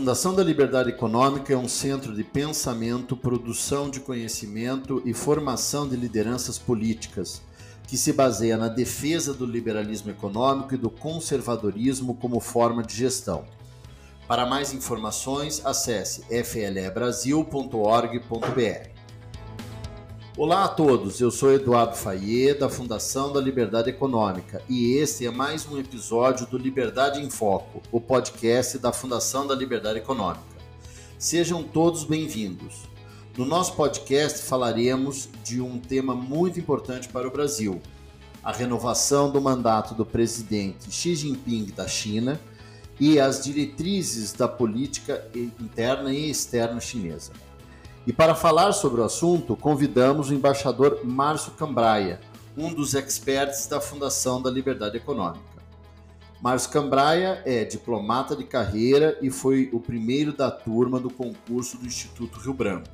Fundação da Liberdade Econômica é um centro de pensamento, produção de conhecimento e formação de lideranças políticas, que se baseia na defesa do liberalismo econômico e do conservadorismo como forma de gestão. Para mais informações, acesse flebrasil.org.br. Olá a todos, eu sou Eduardo Faye, da Fundação da Liberdade Econômica, e este é mais um episódio do Liberdade em Foco, o podcast da Fundação da Liberdade Econômica. Sejam todos bem-vindos. No nosso podcast falaremos de um tema muito importante para o Brasil: a renovação do mandato do presidente Xi Jinping da China e as diretrizes da política interna e externa chinesa. E para falar sobre o assunto, convidamos o embaixador Márcio Cambraia, um dos experts da Fundação da Liberdade Econômica. Márcio Cambraia é diplomata de carreira e foi o primeiro da turma do concurso do Instituto Rio Branco.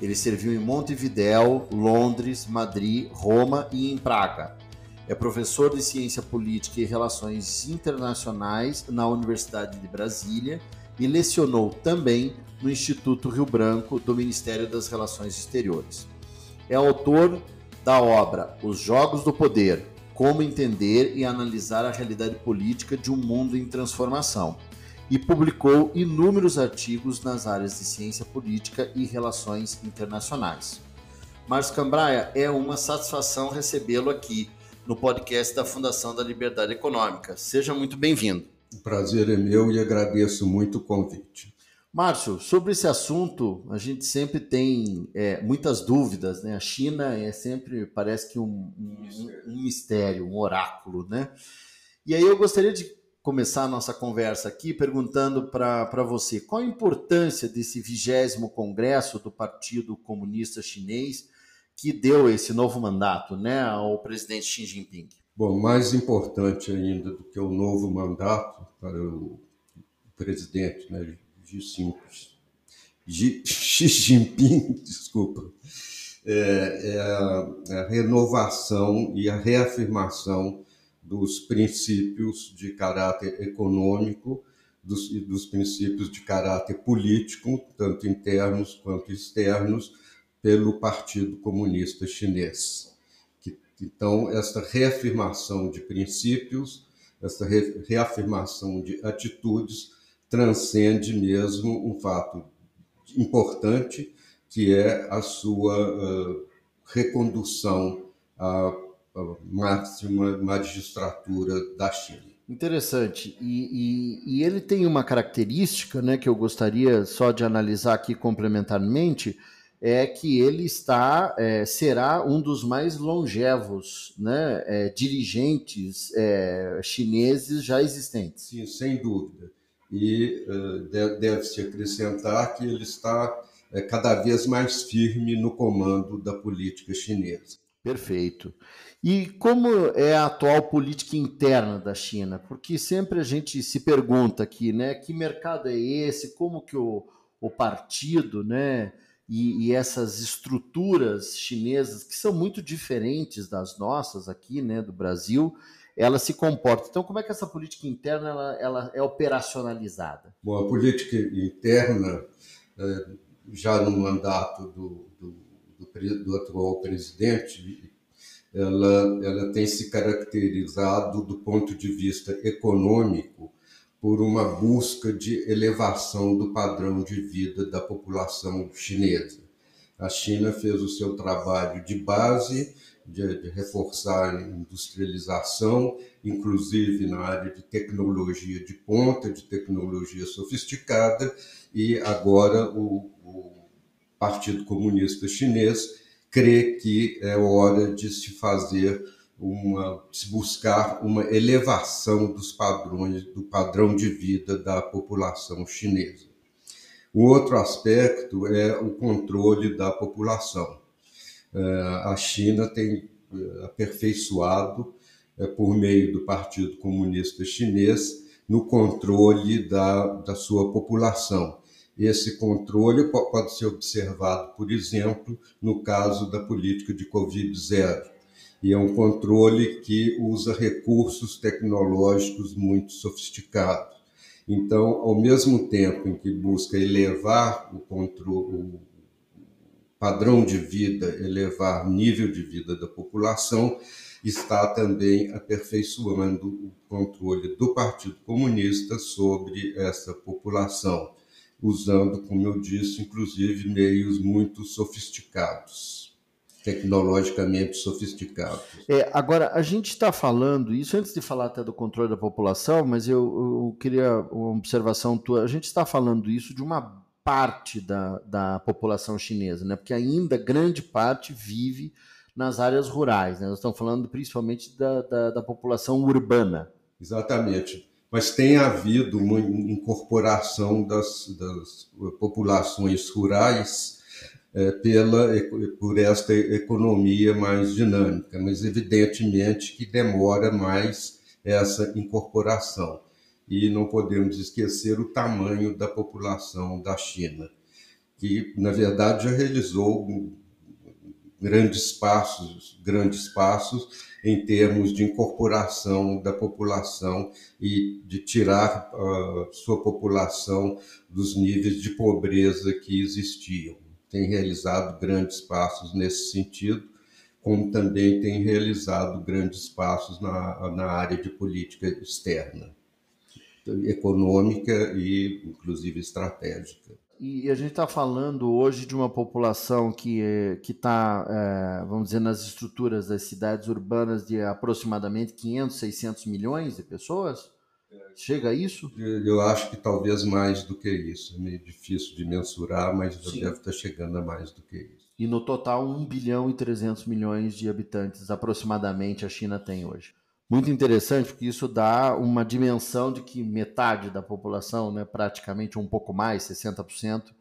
Ele serviu em Montevidéu, Londres, Madrid, Roma e em Praga. É professor de Ciência Política e Relações Internacionais na Universidade de Brasília e lecionou também no Instituto Rio Branco do Ministério das Relações Exteriores. É autor da obra Os Jogos do Poder: Como entender e analisar a realidade política de um mundo em transformação e publicou inúmeros artigos nas áreas de ciência política e relações internacionais. Márcio Cambraia, é uma satisfação recebê-lo aqui no podcast da Fundação da Liberdade Econômica. Seja muito bem-vindo. O prazer é meu e agradeço muito o convite. Márcio, sobre esse assunto, a gente sempre tem é, muitas dúvidas, né? A China é sempre, parece que um, um, um, mistério, um oráculo, né? E aí eu gostaria de começar a nossa conversa aqui perguntando para você qual a importância desse vigésimo congresso do Partido Comunista Chinês que deu esse novo mandato né, ao presidente Xi Jinping. Bom, mais importante ainda do que o novo mandato para o presidente, né, Xi, Xi Jinping, desculpa, é, é a, é a renovação e a reafirmação dos princípios de caráter econômico dos, e dos princípios de caráter político, tanto internos quanto externos, pelo Partido Comunista Chinês. Então, essa reafirmação de princípios, essa reafirmação de atitudes, transcende mesmo um fato importante, que é a sua uh, recondução à, à, máxima magistratura da China. Interessante. E, e, e, ele tem uma característica né, que eu gostaria só de analisar aqui complementarmente, é que ele está é, será um dos mais longevos né, é, dirigentes é, chineses já existentes. Sim, sem dúvida e uh, deve-se acrescentar que ele está uh, cada vez mais firme no comando da política chinesa. Perfeito. E como é a atual política interna da China? Porque sempre a gente se pergunta aqui, né, que mercado é esse? Como que o, o partido, né, e, e, essas estruturas chinesas que são muito diferentes das nossas aqui, né, do Brasil, ela se comporta. Então, como é que essa política interna ela, ela é operacionalizada? Bom, a política interna, é, já no mandato do, do, do, do atual presidente, ela, ela tem se caracterizado do ponto de vista econômico por uma busca de elevação do padrão de vida da população chinesa. A China fez o seu trabalho de base de, de reforçar a industrialização, inclusive na área de tecnologia de ponta, de tecnologia sofisticada, e agora o, o Partido Comunista Chinês crê que é hora de se fazer uma se buscar uma elevação dos padrões do padrão de vida da população chinesa. O outro aspecto é o controle da população. Eh, a China tem eh, aperfeiçoado, eh, por meio do Partido Comunista Chinês, no controle da, da sua população. Esse controle pode ser observado, por exemplo, no caso da política de Covid-0. E é um controle que usa recursos tecnológicos muito sofisticados. Então, ao mesmo tempo em que busca elevar o, controle, o padrão de vida, elevar o nível de vida da população, está também aperfeiçoando o controle do Partido Comunista sobre essa população, usando, como eu disse, inclusive meios muito sofisticados tecnologicamente sofisticados. É, agora, a gente está falando isso antes de falar até do controle da população, mas eu, eu queria uma observação tua. A gente está falando isso de uma parte da, da população chinesa, né? porque ainda grande parte vive nas áreas rurais. Né? Nós estamos falando principalmente da, da, da população urbana. Exatamente. Mas tem havido uma incorporação das, das populações rurais pela, por esta economia mais dinâmica, mas evidentemente que demora mais essa incorporação. E não podemos esquecer o tamanho da população da China, que na verdade já realizou grandes passos, grandes passos em termos de incorporação da população e de tirar a sua população dos níveis de pobreza que existiam tem realizado grandes passos nesse sentido, como também tem realizado grandes passos na, na área de política externa, econômica e, inclusive, estratégica. E a gente está falando hoje de uma população que está, é, vamos dizer, nas estruturas das cidades urbanas de aproximadamente 500, 600 milhões de pessoas? Chega a isso? Eu acho que talvez mais do que isso. É meio difícil de mensurar, mas Sim. deve estar chegando a mais do que isso. E no total, 1 bilhão e 300 milhões de habitantes aproximadamente a China tem hoje. Muito interessante, porque isso dá uma dimensão de que metade da população, né, praticamente um pouco mais, 60%,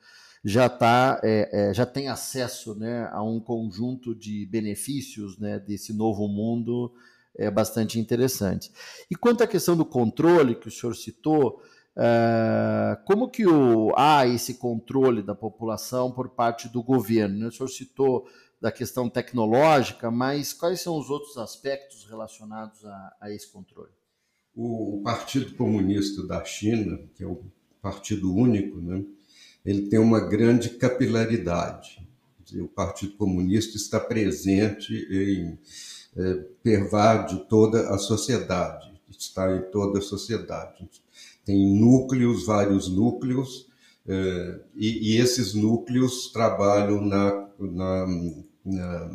já, tá, é, é, já tem acesso né, a um conjunto de benefícios né, desse novo mundo é bastante interessante. E quanto à questão do controle que o senhor citou, é, como que o, há esse controle da população por parte do governo? O senhor citou da questão tecnológica, mas quais são os outros aspectos relacionados a, a esse controle? O, Partido Comunista da China, que é o partido único, né, ele tem uma grande capilaridade. O Partido Comunista está presente em pervade toda a sociedade, está em toda a sociedade. Tem núcleos, vários núcleos, é, e, e, esses núcleos trabalham na, na, na,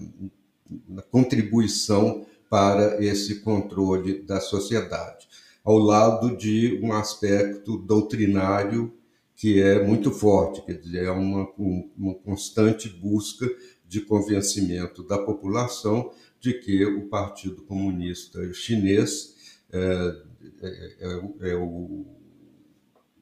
na contribuição para esse controle da sociedade, ao lado de um aspecto doutrinário que é muito forte, quer dizer, é uma, uma constante busca de convencimento da população de que o Partido Comunista Chinês é, é, é, é o,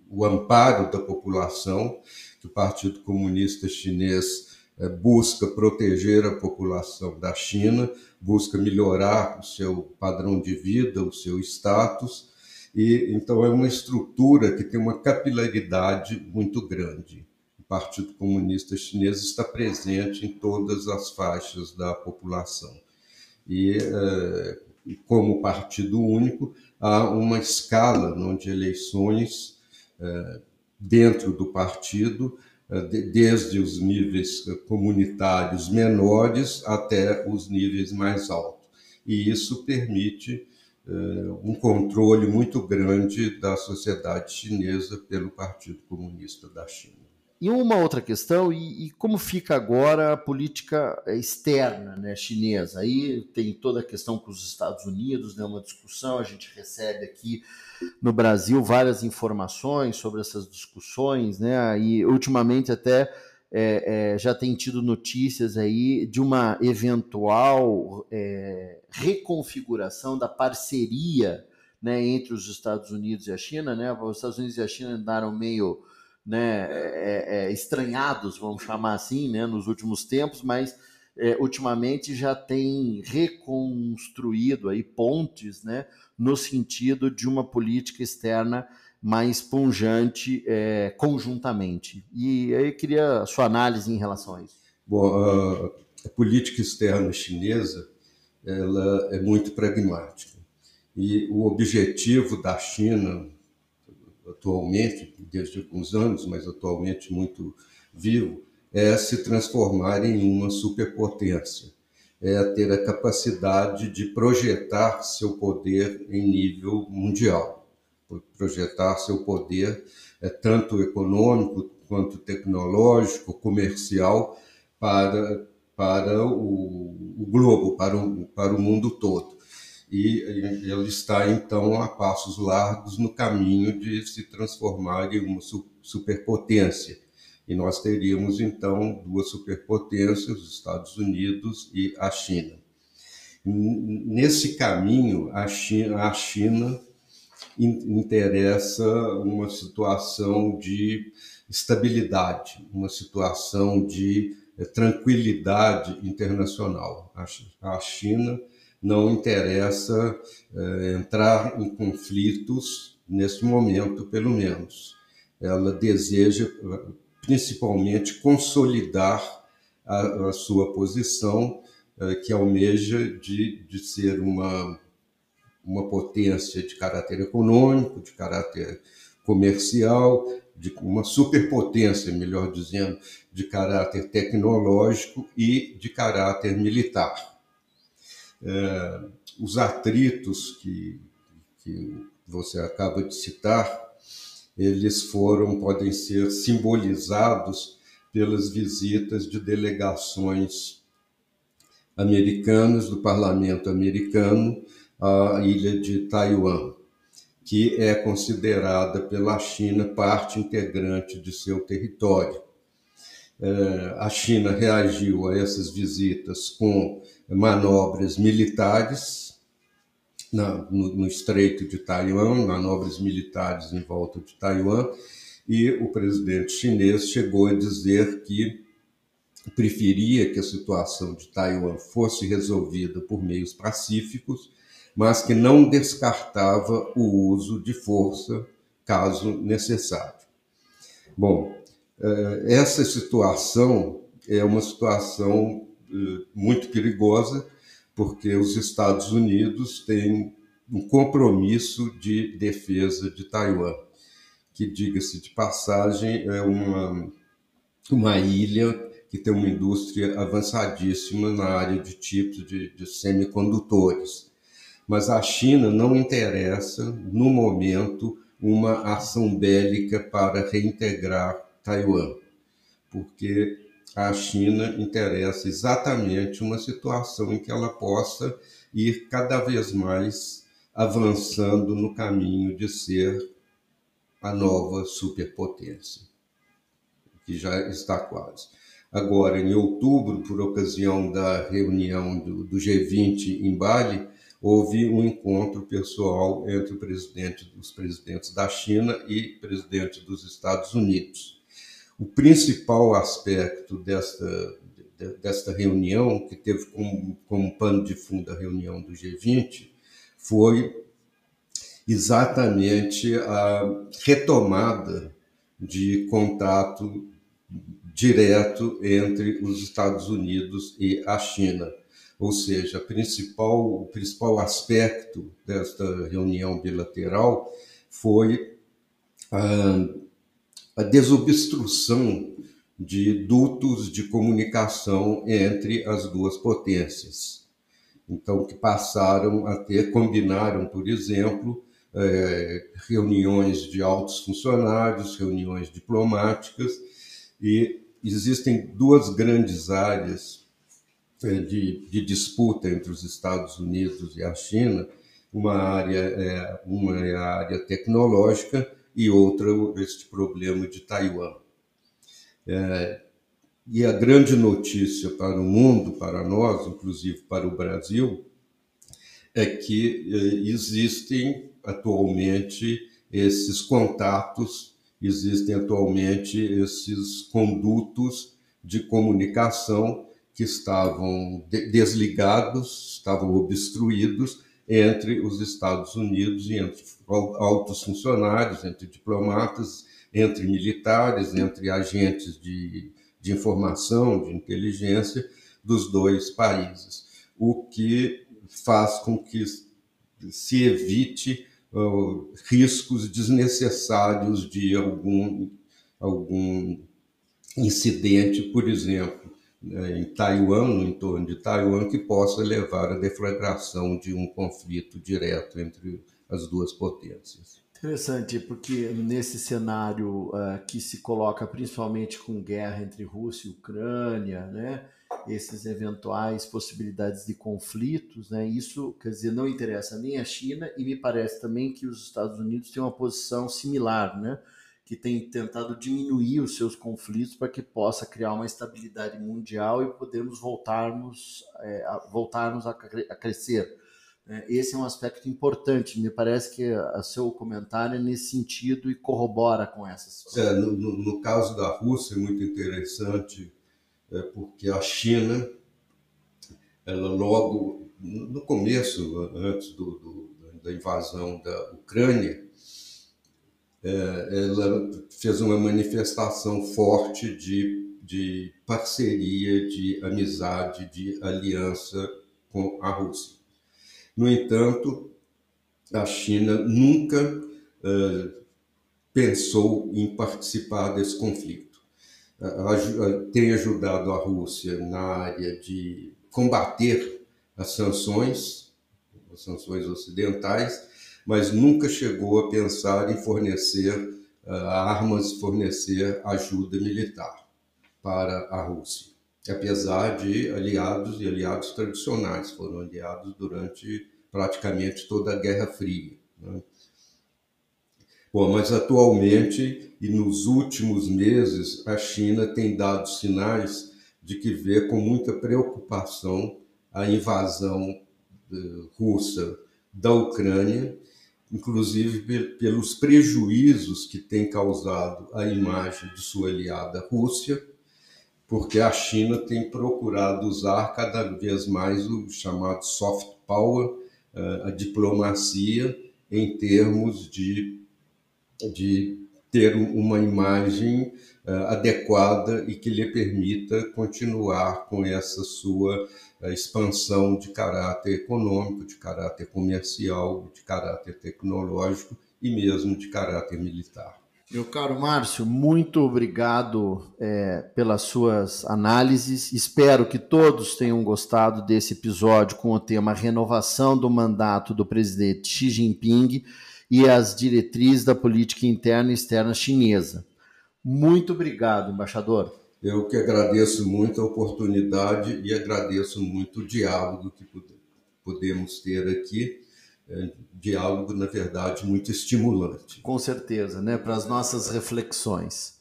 o, amparo da população, que o Partido Comunista Chinês é, busca proteger a população da China, busca melhorar o seu padrão de vida, o seu status, e então é uma estrutura que tem uma capilaridade muito grande. O Partido Comunista Chinês está presente em todas as faixas da população e, eh, como partido único, há uma escala não, de eleições eh, dentro do partido, eh, desde os níveis comunitários menores até os níveis mais altos. E isso permite um controle muito grande da sociedade chinesa pelo Partido Comunista da China. E uma outra questão, e, e, como fica agora a política externa né, chinesa? Aí tem toda a questão com os Estados Unidos, né, uma discussão, a gente recebe aqui no Brasil várias informações sobre essas discussões, né? E ultimamente até é, é, já tem tido notícias aí de uma eventual é, reconfiguração da parceria né, entre os Estados Unidos e a China, né? Os Estados Unidos e a China andaram meio né, é, é, estranhados, vamos chamar assim, né, nos últimos tempos, mas é, ultimamente já tem reconstruído aí pontes né, no sentido de uma política externa mais punjante é, conjuntamente. E aí eu queria a sua análise em relação a isso. Bom, a política externa chinesa ela é muito pragmática. E o objetivo da China atualmente, desde alguns anos, mas atualmente muito vivo, é se transformar em uma superpotência, é ter a capacidade de projetar seu poder em nível mundial, projetar seu poder é, tanto econômico quanto tecnológico, comercial, para, para o, o globo, para o, para o mundo todo e ele está então a passos largos no caminho de se transformar em uma superpotência. E nós teríamos então duas superpotências, os Estados Unidos e a China. Nesse caminho, a China, a China interessa uma situação de estabilidade, uma situação de eh, tranquilidade internacional. A China não interessa é, entrar em conflitos nesse momento, pelo menos. Ela deseja principalmente consolidar a, a sua posição, é, que almeja de, de ser uma, uma potência de caráter econômico, de caráter comercial, de uma superpotência, melhor dizendo, de caráter tecnológico e de caráter militar é, os atritos que, que você acaba de citar, eles foram, podem ser simbolizados pelas visitas de delegações americanas do parlamento americano à ilha de Taiwan, que é considerada pela China parte integrante de seu território. É, a China reagiu a essas visitas com manobras militares no, Estreito de Taiwan, manobras militares em volta de Taiwan, e o presidente chinês chegou a dizer que preferia que a situação de Taiwan fosse resolvida por meios pacíficos, mas que não descartava o uso de força caso necessário. Bom, eh, essa situação é uma situação eh, muito perigosa, porque os Estados Unidos têm um compromisso de defesa de Taiwan, que, diga-se de passagem, é uma, uma ilha que tem uma indústria avançadíssima na área de tipos de, de semicondutores. Mas a China não interessa, no momento, uma ação bélica para reintegrar Taiwan, porque a China interessa exatamente uma situação em que ela possa ir cada vez mais avançando no caminho de ser a nova superpotência, que já está quase. Agora, em outubro, por ocasião da reunião do, do G20 em Bali, houve um encontro pessoal entre o presidente, os presidentes da China e presidente dos Estados Unidos o principal aspecto desta, desta reunião, que teve como, como pano de fundo a reunião do G20, foi exatamente a retomada de contato direto entre os Estados Unidos e a China. Ou seja, principal, o principal aspecto desta reunião bilateral foi ah, a desobstrução de dutos de comunicação entre as duas potências. Então, que passaram a ter, combinaram, por exemplo, é, reuniões de altos funcionários, reuniões diplomáticas, e existem duas grandes áreas é, de, de, disputa entre os Estados Unidos e a China. Uma área é, uma é a área tecnológica e outra este problema de Taiwan. É, e a grande notícia para o mundo, para nós, inclusive para o Brasil, é que é, existem atualmente esses contatos, existem atualmente esses condutos de comunicação que estavam desligados, estavam obstruídos entre os Estados Unidos e entre altos funcionários, entre diplomatas, entre militares, entre agentes de, de informação, de inteligência dos dois países, o que faz com que se evite uh, riscos desnecessários de algum, algum incidente, por exemplo, em Taiwan, no entorno de Taiwan, que possa levar à deflagração de um conflito direto entre as duas potências. Interessante, porque nesse cenário uh, que se coloca principalmente com guerra entre Rússia e Ucrânia, né, esses eventuais possibilidades de conflitos, né, isso quer dizer não interessa nem a China e me parece também que os Estados Unidos têm uma posição similar, né, que tem tentado diminuir os seus conflitos para que possa criar uma estabilidade mundial e podermos voltarmos, é, a, voltarmos a, a crescer. É, esse é um aspecto importante. Me parece que o seu comentário é nesse sentido e corrobora com essas. É, no, no, caso da Rússia é muito interessante, é, porque a China, ela logo no começo, antes do, do, da invasão da Ucrânia, ela fez uma manifestação forte de, de parceria, de amizade, de aliança com a Rússia. No entanto, a China nunca uh, pensou em participar desse conflito. Tem ajudado a Rússia na área de combater as sanções, as sanções ocidentais, mas nunca chegou a pensar em fornecer uh, armas, fornecer ajuda militar para a Rússia apesar de aliados e aliados tradicionais, foram aliados durante praticamente toda a Guerra Fria. Né? Bom, mas atualmente e nos últimos meses, a China tem dado sinais de que vê com muita preocupação a invasão uh, russa da Ucrânia, inclusive pelos prejuízos que tem causado à imagem de sua aliada Rússia porque a China tem procurado usar cada vez mais o chamado soft power, eh, a diplomacia, em termos de, de ter uma imagem eh, adequada e que lhe permita continuar com essa sua expansão de caráter econômico, de caráter comercial, de caráter tecnológico e mesmo de caráter militar. Meu caro Márcio, muito obrigado é, pelas suas análises. Espero que todos tenham gostado desse episódio com o tema Renovação do Mandato do Presidente Xi Jinping e as diretrizes da política interna e externa chinesa. Muito obrigado, embaixador. Eu que agradeço muito a oportunidade e agradeço muito o diálogo que podemos ter aqui é, diálogo, na verdade, muito estimulante. Com certeza, né? Para as nossas reflexões.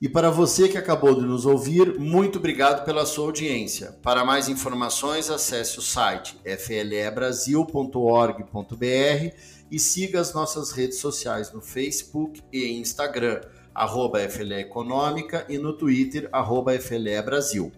E para você que acabou de nos ouvir, muito obrigado pela sua audiência. Para mais informações, acesse o site flebrasil.org.br e siga as nossas redes sociais no Facebook e Instagram, arroba FLE Econômica e no Twitter, arroba FLE Brasil.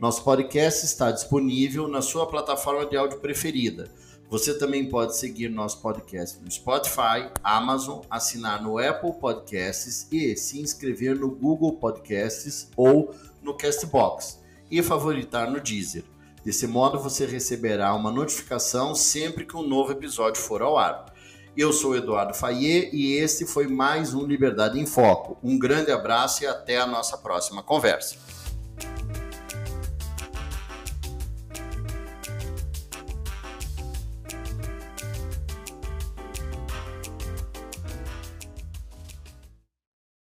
Nosso podcast está disponível na sua plataforma de áudio preferida você também pode seguir nosso podcast no Spotify, Amazon, assinar no Apple Podcasts e se inscrever no Google Podcasts ou no Castbox e favoritar no Deezer. Desse modo você receberá uma notificação sempre que um novo episódio for ao ar. Eu sou Eduardo Fayet e este foi mais um Liberdade em Foco. Um grande abraço e até a nossa próxima conversa.